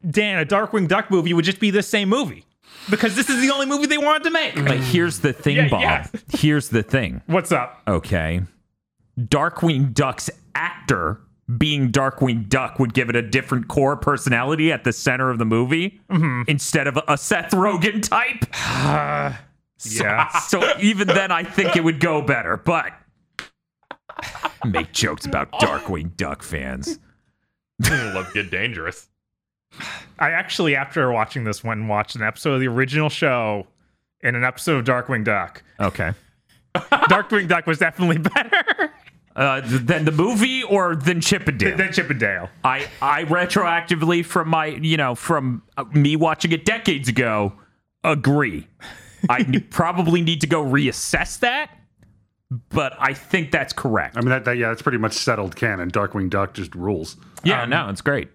Dan, a Darkwing Duck movie would just be the same movie because this is the only movie they wanted to make. But here's the thing, Yeah, Bob. yes. Here's the thing. What's up? Okay. Darkwing Duck's actor being Darkwing Duck would give it a different core personality at the center of the movie mm-hmm. instead of a Seth Rogen type. So, Yeah. so even then, I think it would go better. But make jokes about Darkwing Duck fans. Love Get Dangerous. I actually, after watching this, went and watched an episode of the original show and an episode of Darkwing Duck. Okay. Darkwing Duck was definitely better Uh, th- then the movie or then Chippendale? than Chippendale. I I retroactively from my you know from uh, me watching it decades ago agree. I probably need to go reassess that, but I think that's correct. I mean, that, that yeah, that's pretty much settled canon. Darkwing Duck just rules. yeah, um, no, it's great.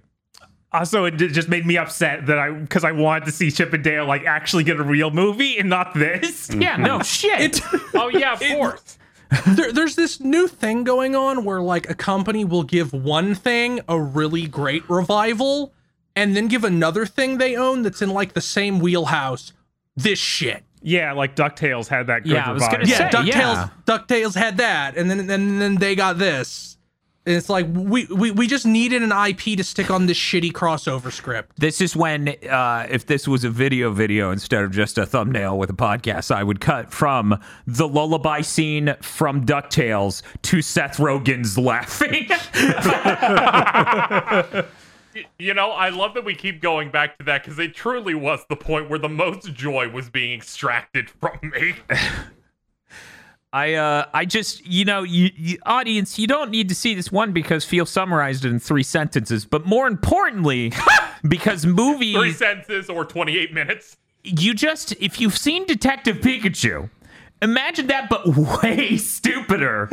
Also, it just made me upset that I because I wanted to see Chip and Dale like actually get a real movie and not this. Yeah, no shit. Oh yeah, of course. there, there's this new thing going on where like a company will give one thing a really great revival and then give another thing they own that's in like the same wheelhouse this shit Yeah, like Ducktales had that good Yeah, I was gonna revival. say- yeah ducktales yeah. ducktales had that and then and then they got this and it's like we, we we just needed an ip to stick on this shitty crossover script This is when, uh, if this was a video video instead of just a thumbnail with a podcast, I would cut from the lullaby scene from DuckTales to Seth Rogen's laughing. You know, I love that we keep going back to that because it truly was the point where the most joy was being extracted from me. I uh I just you know you, you audience you don't need to see this one because Feel summarized it in three sentences, but more importantly, because Three sentences or 28 minutes. you just if you've seen Detective Pikachu, imagine that but way stupider.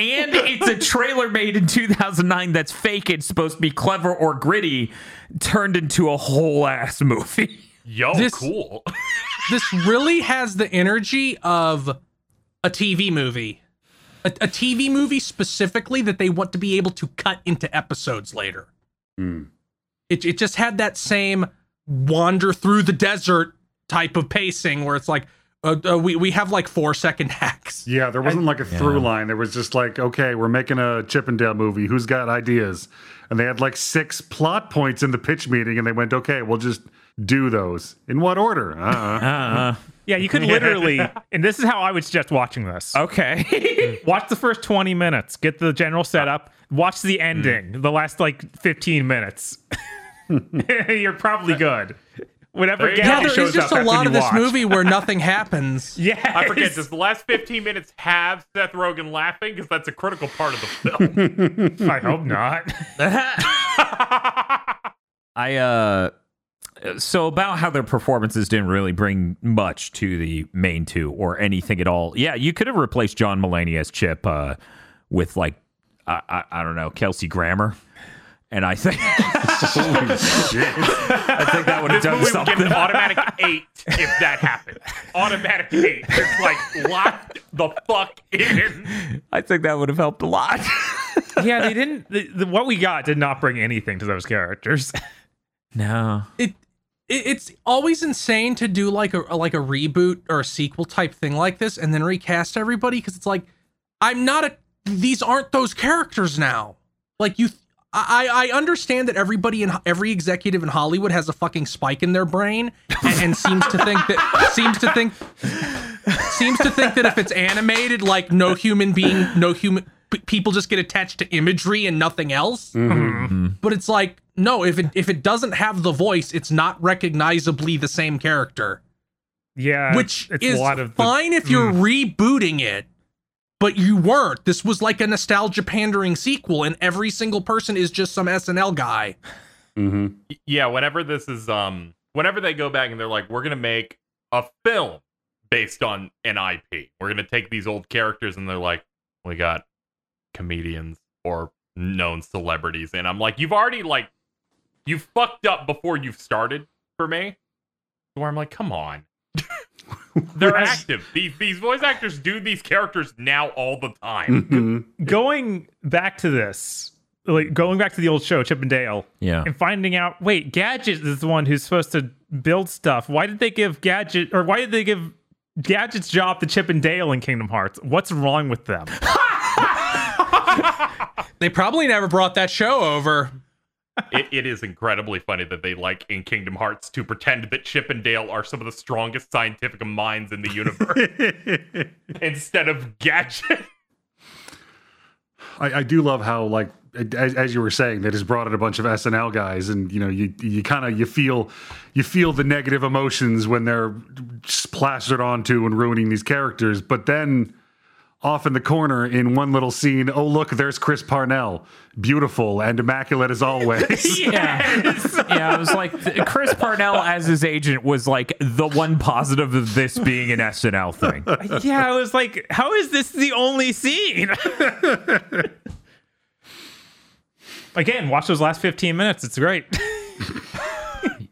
And it's a trailer made in 2009 that's fake. It's supposed to be clever or gritty, turned into a whole ass movie. Yo, This- cool. this really has the energy of a TV movie. A, a TV movie specifically that they want to be able to cut into episodes later. Hmm. It, it just had that same wander through the desert type of pacing where it's like, uh, uh, we, we have like four second hacks. Yeah, there wasn't like a through line. There was just like, okay, we're making a Chippendale movie. Who's got ideas? And they had like six plot points in the pitch meeting, and they went, okay, we'll just do those. In what order? Uh-uh. Uh, Yeah, you could literally, and this is how I would suggest watching this. okay. Watch the first 20 minutes, get the general setup, watch the ending, the last like 15 minutes. You're probably good. Whatever There you gap go. Yeah, there shows is just up, a lot of this watch. movie where nothing happens. Yeah, I forget, does the last 15 minutes have Seth Rogen laughing? Because that's a critical part of the film. I hope not. I uh so about how their performances didn't really bring much to the main two or anything at all. Yeah, you could have replaced John Mulaney as Chip uh with like I I, I don't know, Kelsey Grammer. And I think Holy shit. I think that would have this done movie would something. get an automatic 8 if that happened. Automatic 8. It's like, locked the fuck in. I think that would have helped a lot. yeah, they didn't. The, the, what we got did not bring anything to those characters. no. it, it it's always insane to do like a like a reboot or a sequel type thing like this and then recast everybody because it's like I'm not a these aren't those characters now. Like you I, I understand that everybody in every executive in Hollywood has a fucking spike in their brain and, and seems to think that seems to think seems to think that if it's animated, like no human being, no human p- people just get attached to imagery and nothing else. Mm-hmm. Mm-hmm. But it's like no, if it if it doesn't have the voice, it's not recognizably the same character, yeah, which it's is a lot of the- fine if you're mm. rebooting it. But you weren't. This was like a nostalgia pandering sequel, and every single person is just some SNL guy. Mm-hmm. Yeah, whenever this is, um, whenever they go back and they're like, we're going to make a film based on an IP, we're going to take these old characters and they're like, we got comedians or known celebrities. And I'm like, you've already, like, you fucked up before you've started for me. Where I'm like, come on. They're As- active. These these voice actors do these characters now all the time. Mhm. Going back to this, like going back to the old show, Chip and Dale, Yeah. and finding out, wait, Gadget is the one who's supposed to build stuff. Why did they give Gadget, or why did they give Gadget's job to Chip and Dale in Kingdom Hearts? What's wrong with them? They probably never brought that show over. It, it is incredibly funny that they like in Kingdom Hearts to pretend that Chip and Dale are some of the strongest scientific minds in the universe instead of Gadget. I, I do love how like as, as you were saying they just brought in a bunch of SNL guys and you know you you kind of you feel you feel the negative emotions when they're plastered onto and ruining these characters but then off in the corner in one little scene oh look there's Chris Parnell beautiful and immaculate as always Yeah. yeah, it was like Chris Parnell as his agent was like the one positive of this being an SNL thing. yeah, I was like, how is this the only scene? Again, watch those last 15 minutes. It's great.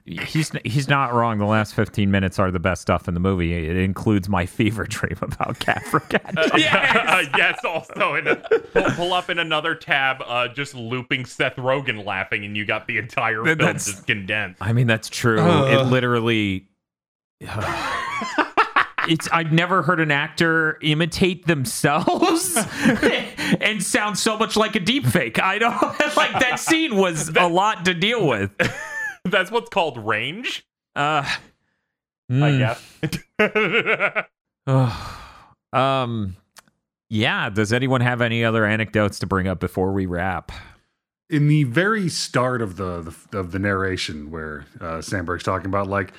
He's he's not wrong. The last 15 minutes are the best stuff in the movie. It includes my fever dream about Cat for Cat. yes. yes, also in a, pull, pull up in another tab, uh, just looping Seth Rogen laughing, and you got the entire film That's- just condensed. I mean, that's true. It literally. it's I've never heard an actor imitate themselves and sound so much like a deep fake. I don't like that scene was a lot to deal with. That's what's called range, Uh, I mm, guess. um, yeah. Does anyone have any other anecdotes to bring up before we wrap? in the very start of the, the of the narration where uh, Samberg's talking about like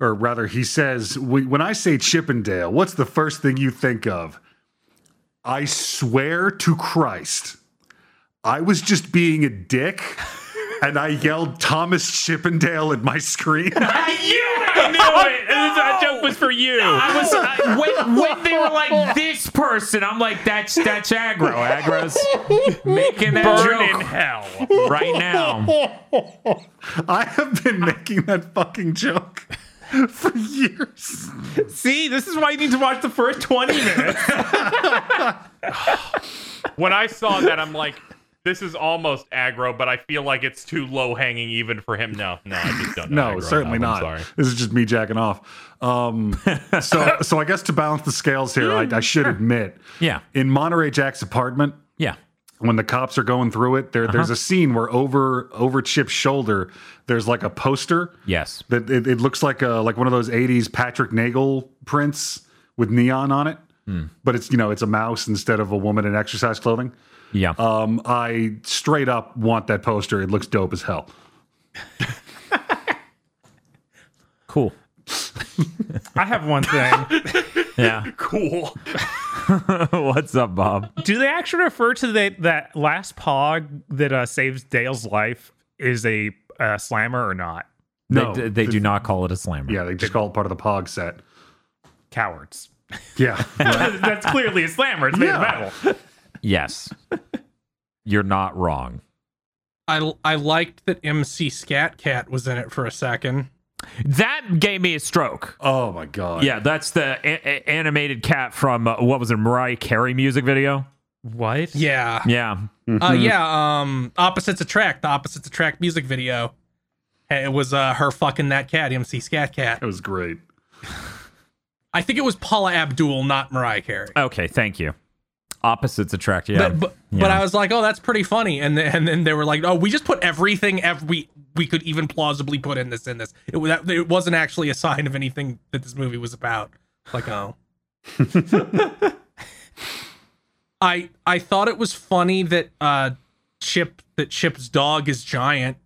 or rather he says "When- when I say Chippendale what's the first thing you think of I swear to Christ I was just being a dick and I yelled Thomas Chippendale at my screen I knew it. That joke was for you. I was I, when, when they were like this person, I'm like that's that's aggro. Aggro's making that Burn in hell. right now. I have been making that fucking joke for years See, this is why you need to watch the first 20 minutes. When I saw that, I'm like, this is almost aggro, but I feel like it's too low hanging even for him. No, no, I just don't. know No, certainly not. Sorry. This is just me jacking off. Um, so, so I guess to balance the scales here, I, I should admit, Yeah, in Monterey Jack's apartment, yeah. when the cops are going through it, there, there's a scene where over over Chip's shoulder, there's like a poster Yes. that it, it looks like a like one of those '80s Patrick Nagel prints with neon on it, but it's you know it's a mouse instead of a woman in exercise clothing. Yeah. Um, I straight up want that poster. It looks dope as hell. cool. I have one thing. Yeah. Cool. What's up, Bob? Do they actually refer to the, that last pog that uh, saves Dale's life is a uh, slammer or not? No, they, they do not call it a slammer. Yeah, they just call it part of the Pog set. Cowards. Yeah, That's clearly a slammer. It's made Yeah. of metal. Yes. You're not wrong. I I liked that MC Scat Cat was in it for a second. That gave me a stroke. Oh my god. Yeah, that's the a- a- animated cat from uh, what was it, Mariah Carey music video? What? Yeah. Yeah. Uh, yeah. Um, opposites attract. The opposites attract music video. It was uh, her fucking that cat, MC Scat Cat. It was great. I think it was Paula Abdul, not Mariah Carey. Okay, thank you. Opposites attract. Yeah. But but, Yeah. but I was like, oh, that's pretty funny. And then, and then they were like, oh, we just put everything ev- we we could even plausibly put in this in this. It was that, it wasn't actually a sign of anything that this movie was about. Like, oh. I I thought it was funny that uh Chip that Chip's dog is giant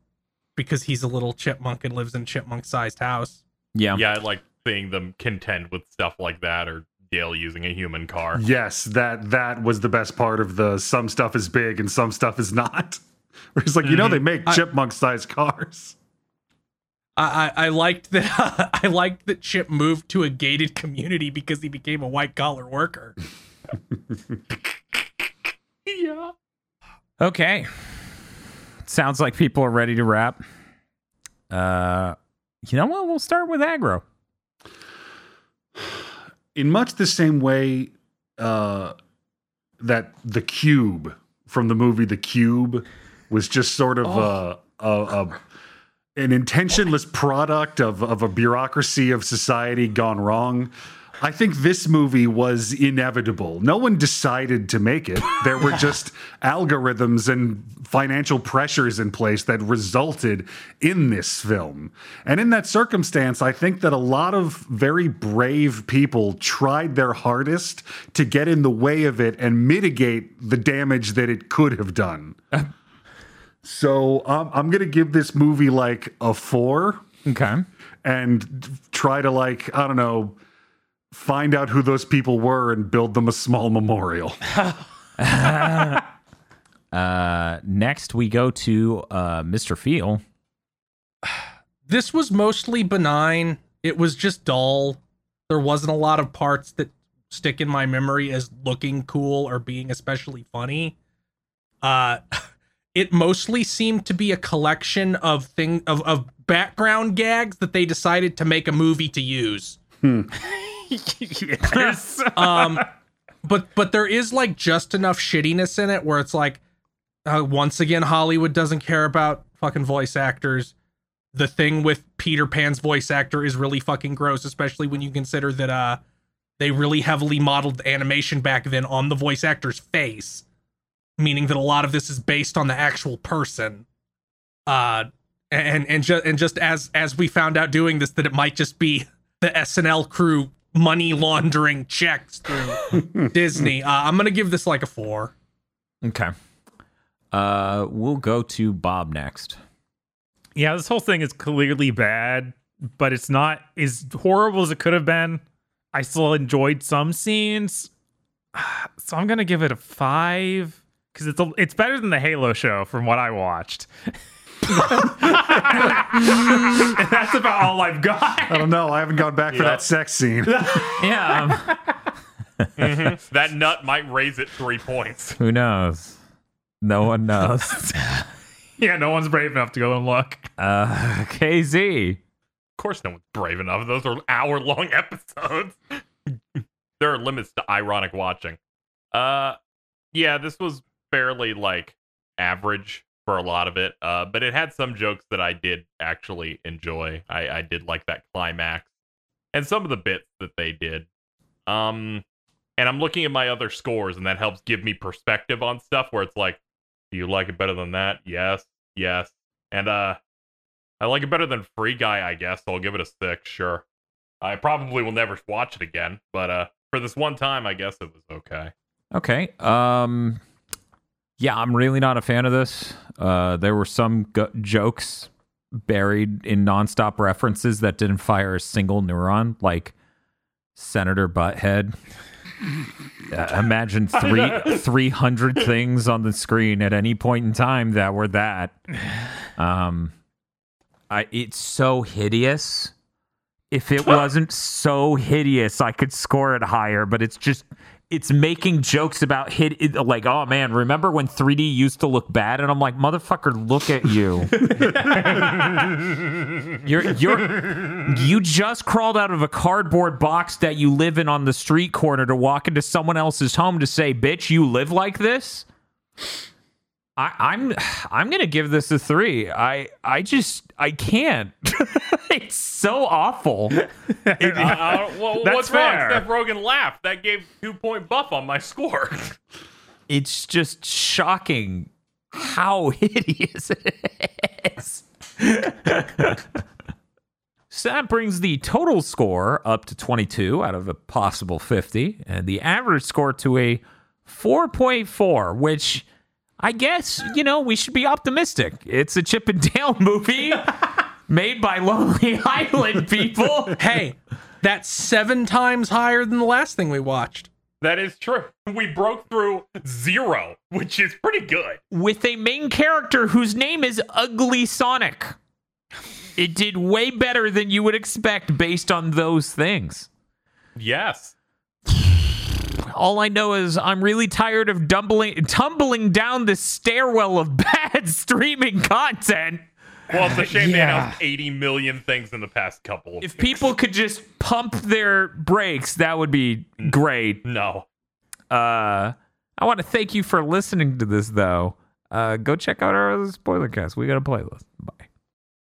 because he's a little chipmunk and lives in a chipmunk sized house. yeah. Yeah, I like seeing them contend with stuff like that or Dale using a human car. Yes, that that was the best part of the some stuff is big and some stuff is not. Where it's like, you know, they make chipmunk sized cars. I, I I liked that I liked that Chip moved to a gated community because he became a white collar worker. Yeah. Okay. Sounds like people are ready to wrap. Uh, you know what? We'll start with aggro. In much the same way uh, that the cube from the movie The Cube was just sort of a, a, a an intentionless product of of a bureaucracy of society gone wrong. I think this movie was inevitable. No one decided to make it. There were just algorithms and financial pressures in place that resulted in this film. And in that circumstance, I think that a lot of very brave people tried their hardest to get in the way of it and mitigate the damage that it could have done. so um, I'm going to give this movie like a four Okay. and try to like I don't know find out who those people were and build them a small memorial. Uh, next we go to uh, Mr. Feel. this was mostly benign. It was just dull. There wasn't a lot of parts that stick in my memory as looking cool or being especially funny. Uh it mostly seemed to be a collection of thing of, of background gags that they decided to make a movie to use. yes. Um but but there is like just enough shittiness in it where it's like uh, once again Hollywood doesn't care about fucking voice actors. The thing with Peter Pan's voice actor is really fucking gross, especially when you consider that uh they really heavily modeled the animation back then on the voice actor's face, meaning that a lot of this is based on the actual person. Uh and and just and just as as we found out doing this that it might just be the SNL crew money laundering checks through Disney. Uh, I'm gonna give this like a four. Okay. Uh, we'll go to Bob next. Yeah, this whole thing is clearly bad, but it's not as horrible as it could have been. I still enjoyed some scenes, so I'm gonna give it a five because it's a, it's better than the Halo show from what I watched. And that's about all I've got. I don't know. I haven't gone back for Yeah. that sex scene. Yeah. um, That nut might raise it three points. who knows? No one knows. Yeah, no one's brave enough to go and look. Uh, KZ. Of course, no one's brave enough. Those are hour long episodes. there are limits to ironic watching. Uh, yeah, this was fairly like average for a lot of it. Uh, but it had some jokes that I did actually enjoy. I, I did like that climax and some of the bits that they did. Um, and I'm looking at my other scores, and that helps give me perspective on stuff where it's like, do you like it better than that? Yes, yes. And uh, I like it better than Free Guy, I guess. So I'll give it a six, sure. I probably will never watch it again, but uh, for this one time, I guess it was okay. Okay. Um, yeah, I'm really not a fan of this. Uh, there were some go- jokes buried in nonstop references that didn't fire a single neuron, like Senator Butthead. Uh, imagine three three hundred things on the screen at any point in time that were that. Um, I it's so hideous. If it wasn't so hideous, I could score it higher. But it's just it's making jokes about hit like oh man remember when 3d used to look bad? And i'm like motherfucker look at you. You're you're you just crawled out of a cardboard box that you live in on the street corner to walk into someone else's home to say bitch you live like this I, I'm I'm gonna give this a three. I I just I can't. it's so awful. Uh, uh, well, That's what's fair. wrong? Seth Rogen laughed. That gave two point buff on my score. it's just shocking how hideous it is. so that brings the total score up to 22 out of a possible 50, and the average score to a 4.4, which I guess, you know, we should be optimistic. It's a Chip and Dale movie made by Lonely Island people. Hey, that's seven times higher than the last thing we watched. that is true. We broke through zero, which is pretty good. with a main character whose name is Ugly Sonic. It did way better than you would expect based on those things. Yes. All I know is I'm really tired of dumbling, tumbling down the stairwell of bad streaming content Well, it's a shame they Yeah. announced 80 million things in the past couple of If people could just pump their brakes, that would be great. No. Uh, I want to thank you for listening to this, though. Uh, go check out our other spoiler cast. We got a playlist. Bye.